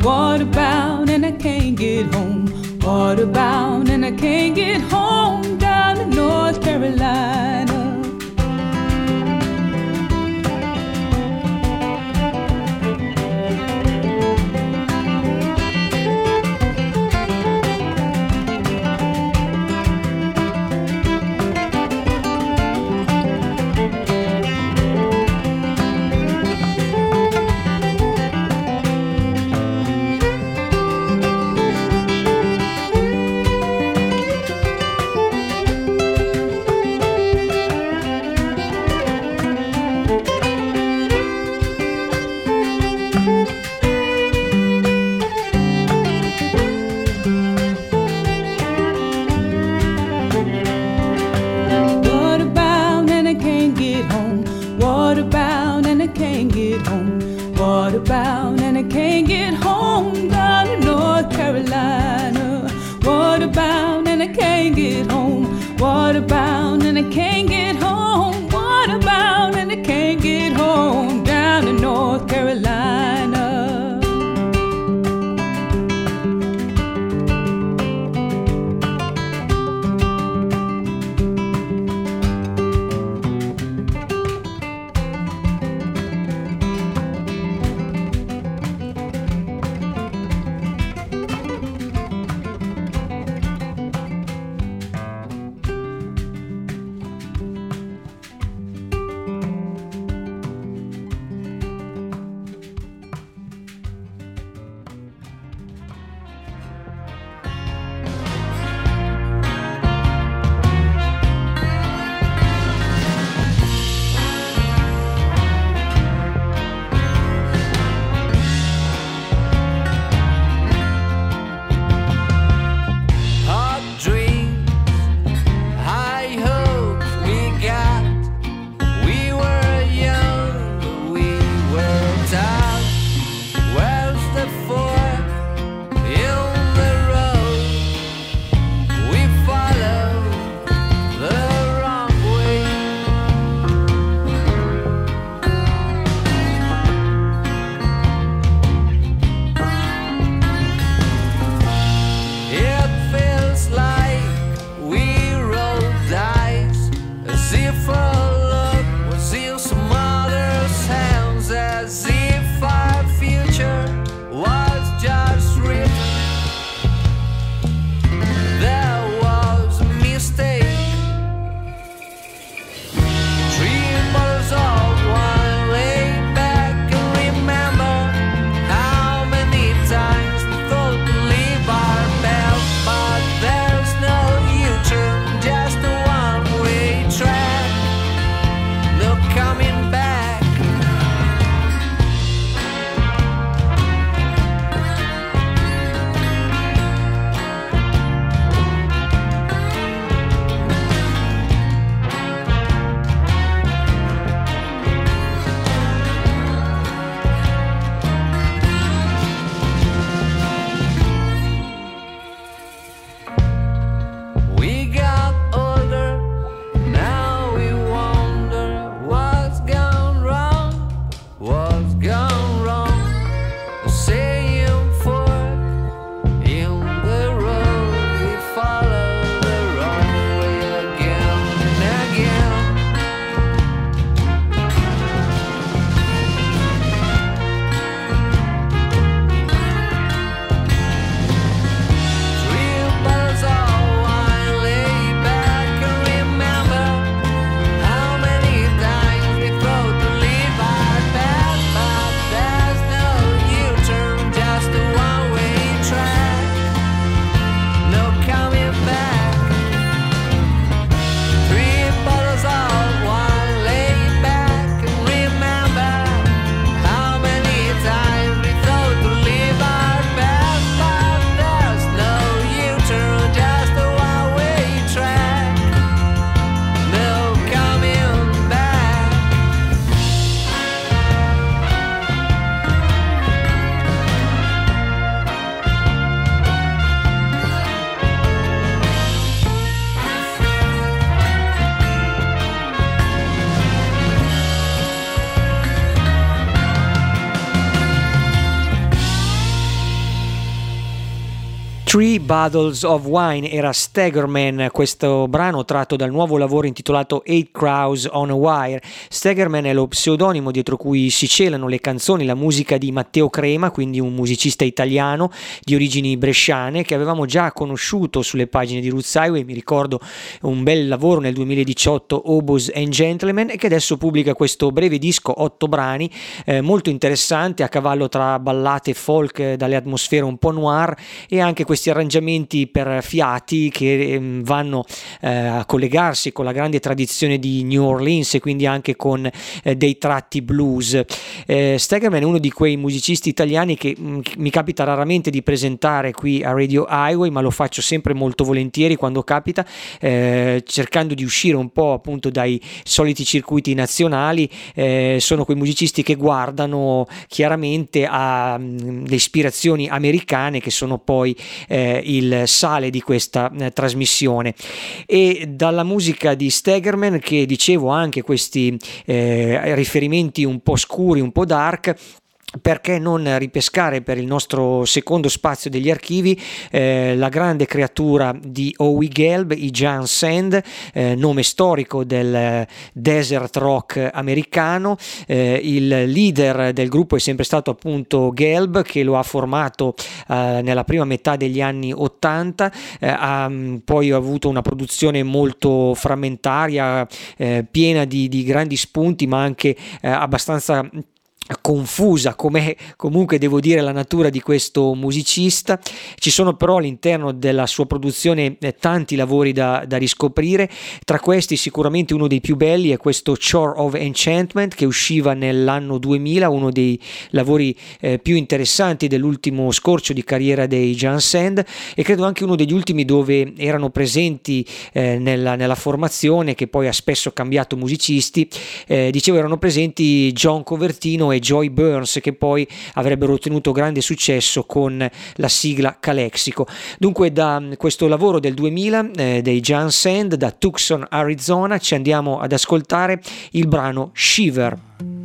Waterbound and I can't get home. Waterbound and I can't get home down in North Carolina. Three Bottles of Wine era Staggerman, questo brano tratto dal nuovo lavoro intitolato Eight Crows on a Wire. Staggerman è lo pseudonimo dietro cui si celano le canzoni, la musica di Matteo Crema, quindi un musicista italiano di origini bresciane che avevamo già conosciuto sulle pagine di Roots Highway, mi ricordo un bel lavoro nel 2018 Obos and Gentlemen e che adesso pubblica questo breve disco, otto brani, eh, molto interessante a cavallo tra ballate folk eh, dalle atmosfere un po' noir e anche questi arrangiamenti per fiati che ehm, vanno eh, a collegarsi con la grande tradizione di New Orleans e quindi anche con eh, dei tratti blues. Eh, Stegerman è uno di quei musicisti italiani che mh, mi capita raramente di presentare qui a Radio Highway, ma lo faccio sempre molto volentieri quando capita, eh, cercando di uscire un po' appunto dai soliti circuiti nazionali. Eh, sono quei musicisti che guardano chiaramente alle ispirazioni americane che sono poi eh, il sale di questa eh, trasmissione. E dalla musica di Stegerman, che dicevo anche questi eh, riferimenti un po' scuri, un po' dark, perché non ripescare per il nostro secondo spazio degli archivi eh, la grande creatura di Howie Gelb, i Jan Sand, eh, nome storico del desert rock americano. Eh, il leader del gruppo è sempre stato appunto Gelb, che lo ha formato eh, nella prima metà degli anni 80, eh, ha mm, poi avuto una produzione molto frammentaria, eh, piena di, di grandi spunti, ma anche abbastanza confusa come comunque devo dire la natura di questo musicista. Ci sono però all'interno della sua produzione eh, tanti lavori da, da, riscoprire. Tra questi sicuramente uno dei più belli è questo Chore of Enchantment che usciva nell'anno 2000 uno dei lavori eh, più interessanti dell'ultimo scorcio di carriera dei Jan Sand e credo anche uno degli ultimi dove erano presenti eh, nella, nella, formazione che poi ha spesso cambiato musicisti. Eh, dicevo erano presenti John Covertino e Joy Burns che poi avrebbero ottenuto grande successo con la sigla Calexico. Dunque da questo lavoro del 2000 eh, dei Jan Sand da Tucson, Arizona ci andiamo ad ascoltare il brano Shiver.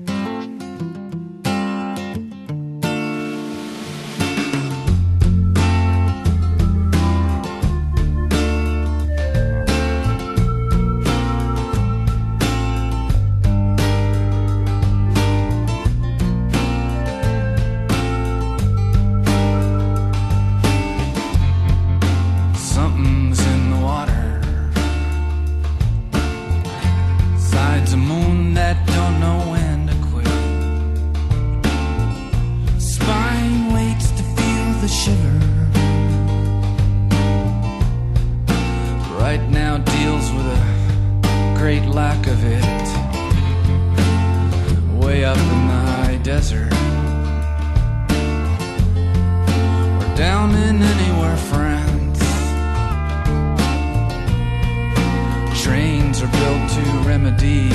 built to remedy.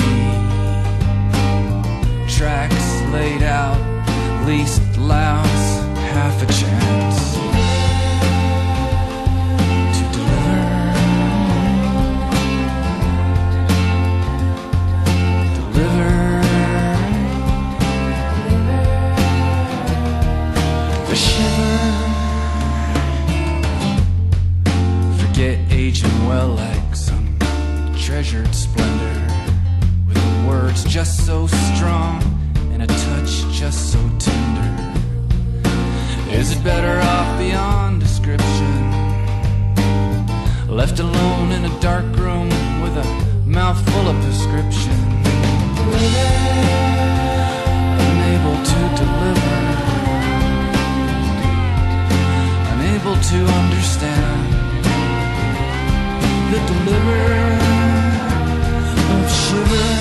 Tracks laid out least louse half a chance to deliver. Deliver. The shiver forget aging well treasured splendor with words just so strong and a touch just so tender. Is it better off beyond description? Left alone in a dark room with a mouthful of prescription. Unable to deliver, unable to understand the deliverer of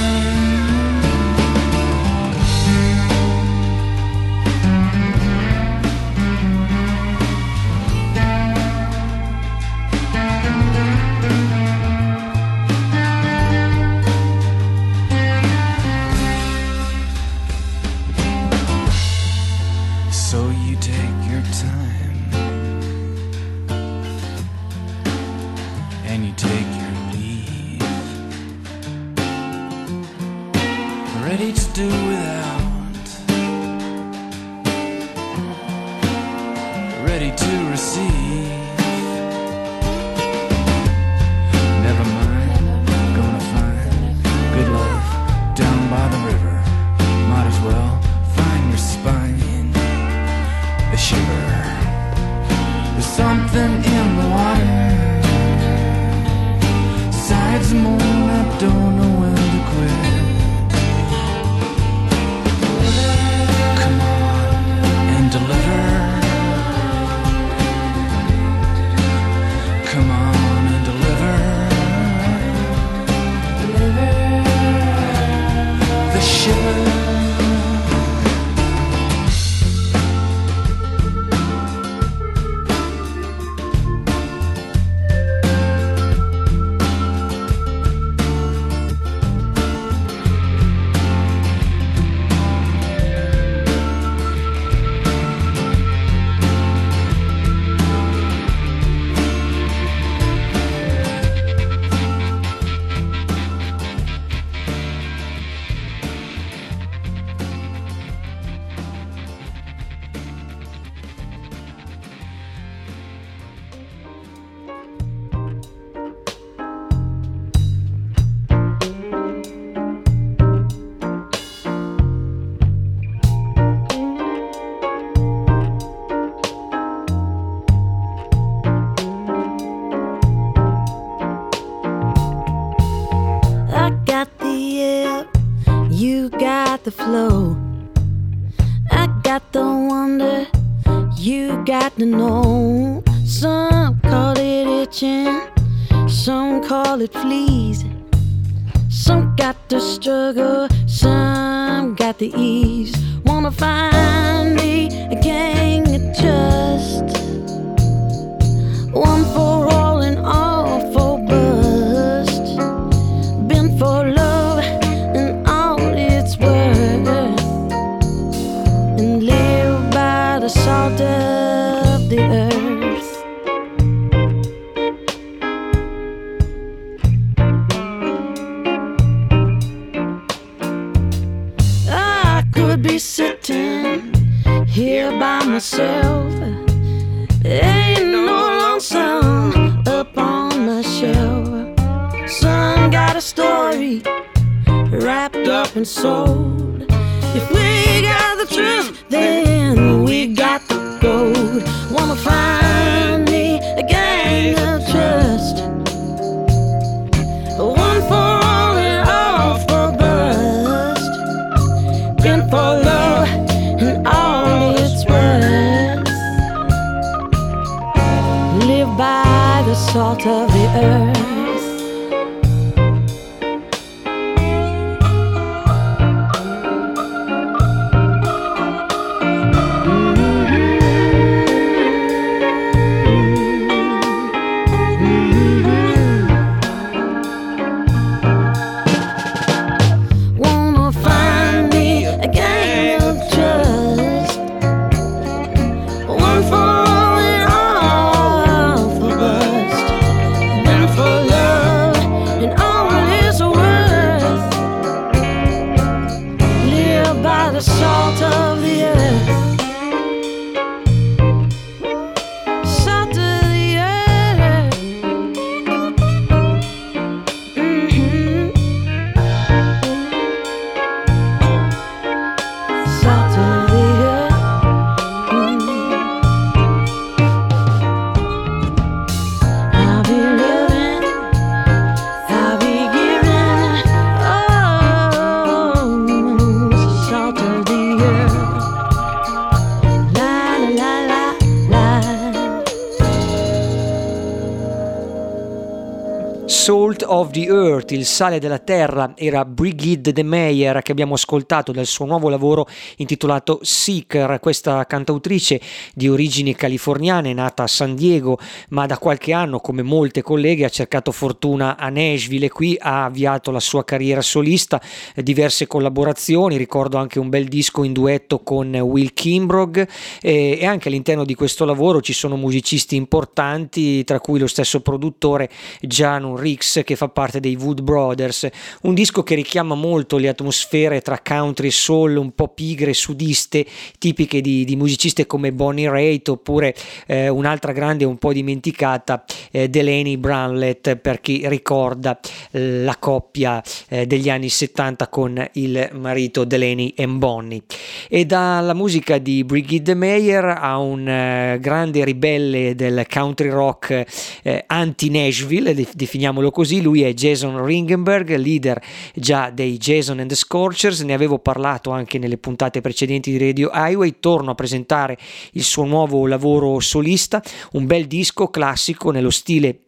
of the Earth, il sale della terra, era Brigitte De Meyer che abbiamo ascoltato dal suo nuovo lavoro intitolato Seeker. Questa cantautrice di origini californiane, nata a San Diego, ma da qualche anno, come molte colleghe, ha cercato fortuna a Nashville e qui ha avviato la sua carriera solista, diverse collaborazioni, ricordo anche un bel disco in duetto con Will Kimbrog e, anche all'interno di questo lavoro ci sono musicisti importanti, tra cui lo stesso produttore Janun Rix che fa parte dei Wood Brothers, un disco che richiama molto le atmosfere tra country e soul un po' pigre, sudiste, tipiche di, di musiciste come Bonnie Raitt oppure eh, un'altra grande un po' dimenticata, eh, Delaney Branlett, per chi ricorda eh, la coppia eh, degli anni 70 con il marito Delaney e Bonnie. E dalla musica di Brigitte Meyer a un eh, grande ribelle del country rock eh, anti-Nashville, definiamolo così, lui è Jason Ringenberg, leader già dei Jason and the Scorchers, ne avevo parlato anche nelle puntate precedenti di Radio Highway, torno a presentare il suo nuovo lavoro solista, un bel disco classico nello stile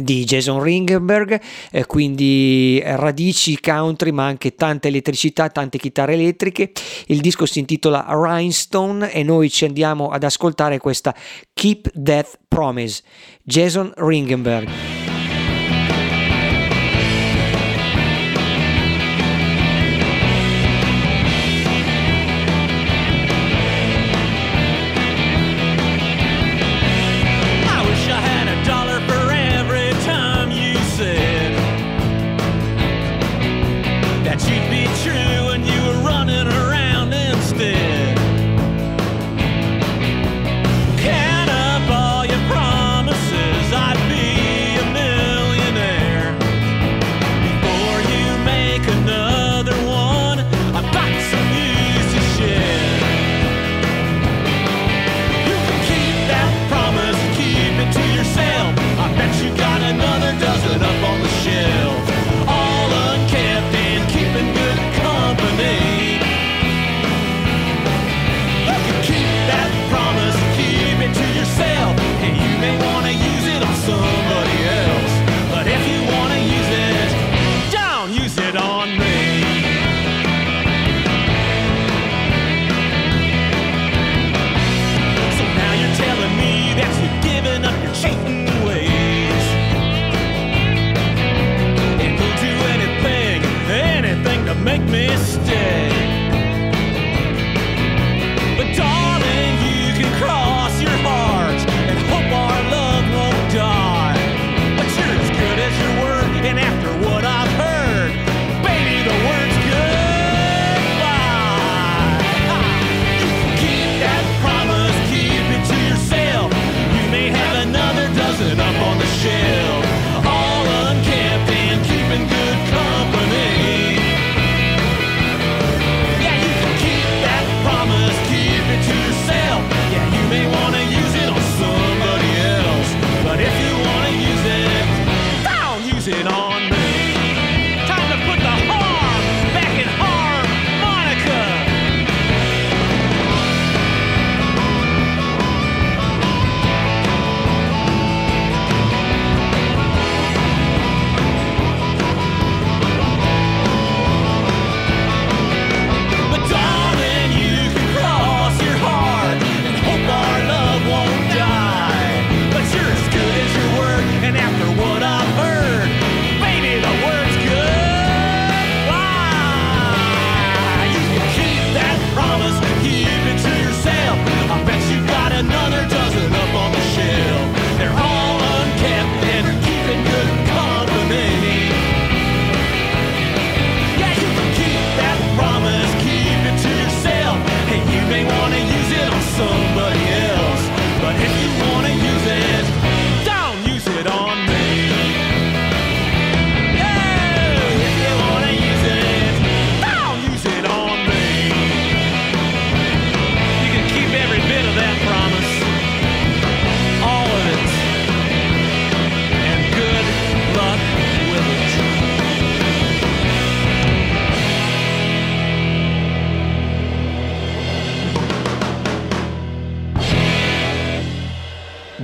di Jason Ringenberg, eh, quindi radici country ma anche tanta elettricità, tante chitarre elettriche. Il disco si intitola Rhinestone e noi ci andiamo ad ascoltare questa Keep That Promise, Jason Ringenberg.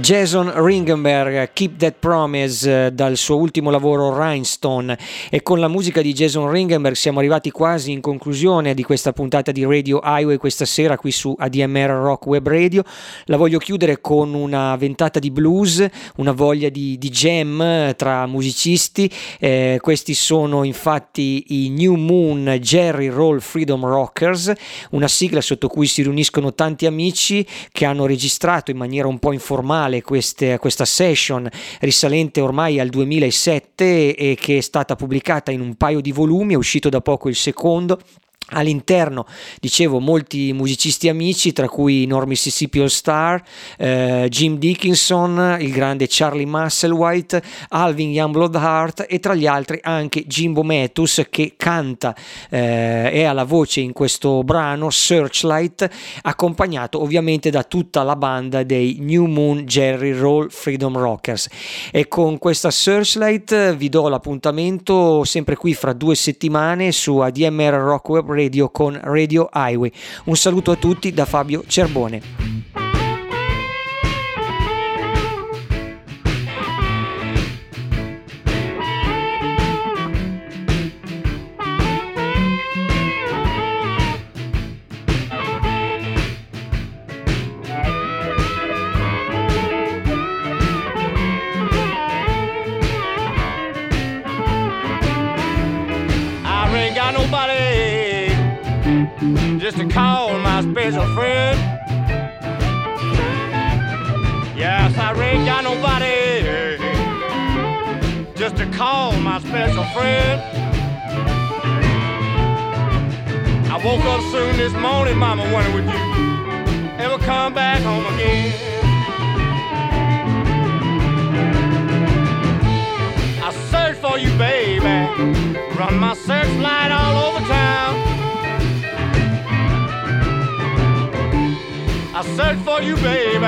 Jason Ringenberg, Keep That Promise eh, dal suo ultimo lavoro Rhinestone e con la musica di Jason Ringenberg siamo arrivati quasi in conclusione di questa puntata di Radio Highway questa sera qui su ADMR Rock Web Radio. La voglio chiudere con una ventata di blues, una voglia di, di jam eh, tra musicisti. Eh, questi sono infatti i New Moon Jerry Roll Freedom Rockers, una sigla sotto cui si riuniscono tanti amici che hanno registrato in maniera un po' informale queste- questa session risalente ormai al 2007 e che è stata pubblicata in un paio di volumi, è uscito da poco il secondo All'interno, dicevo, molti musicisti amici, tra cui Nor Mississippi All Star, eh, Jim Dickinson, il grande Charlie Musselwhite, Alvin Youngblood Hart e tra gli altri anche Jimbo Metus che canta eh, e ha la voce in questo brano Searchlight, accompagnato ovviamente da tutta la banda dei New Moon Jerry Roll Freedom Rockers. E con questa Searchlight vi do l'appuntamento sempre qui fra due settimane su ADMR Rock Web Radio con Radio Highway. Un saluto a tutti da Fabio Cerbone. Special friend. Yes, I ain't got nobody just to call my special friend. I woke up soon this morning, Mama, wondering would you ever come back home again? I searched for you, baby. Run my searchlight all over town. I searched for you, baby.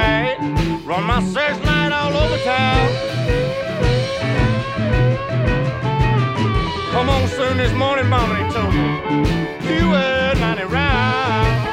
Run my search searchlight all over town. Come on soon this morning, mama, told me you were not around.